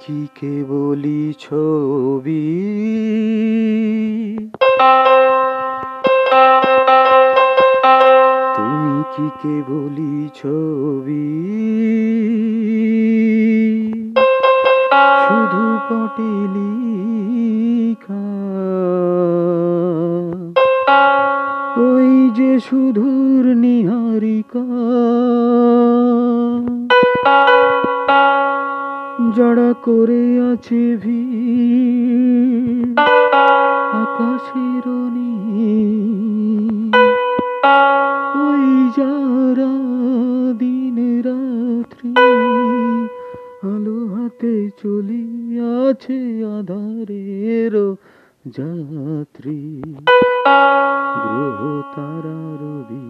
কি কেবলি ছবি? তুমি কি কেবলি ছবি? শুধু পটে ওই যে সুধুর নিহারিকা। জড়া করে আছে ভি আকাশের। ওই যারা দিন রাত্রি আলো হাতে চলি আছে আধারের যাত্রী। গ্রহ তারা রবি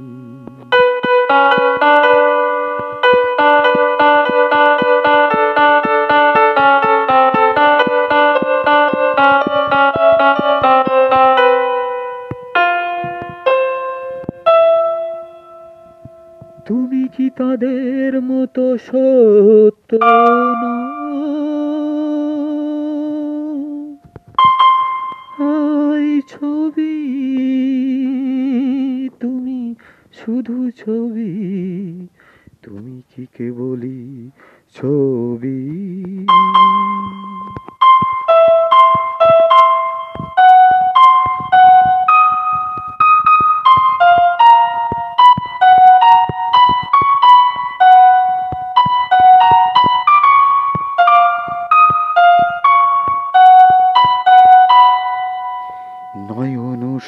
তুমি কি তাদের মতো সত্য আই ছবি তুমি শুধু ছবি তুমি কি কেবলি ছবি?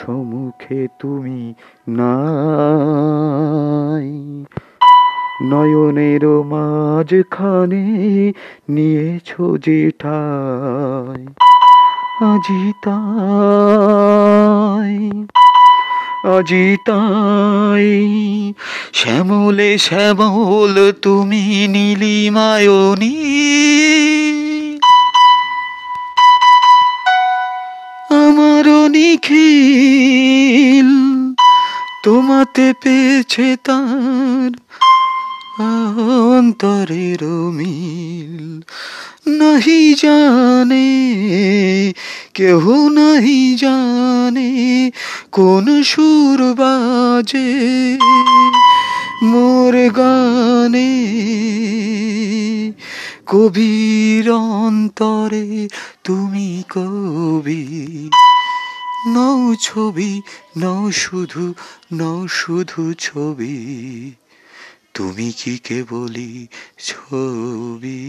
সম্মুখে তুমি নাই। নয়নের মাঝখানে নিয়েছো যে ঠাই আজি তাই আজি তাই। শ্যামলে শ্যামল তুমি নীলিমায়নী। নিখিল, তোমাতে পেয়েছে তার অন্তরের মিল। নাহি জানে, কেহ নাহি জানে কোন সুর বাজে মোর গানে। কবির অন্তরে তুমি কবি নও ছবি নও শুধু নও শুধু ছবি। তুমি কি কে বলি ছবি?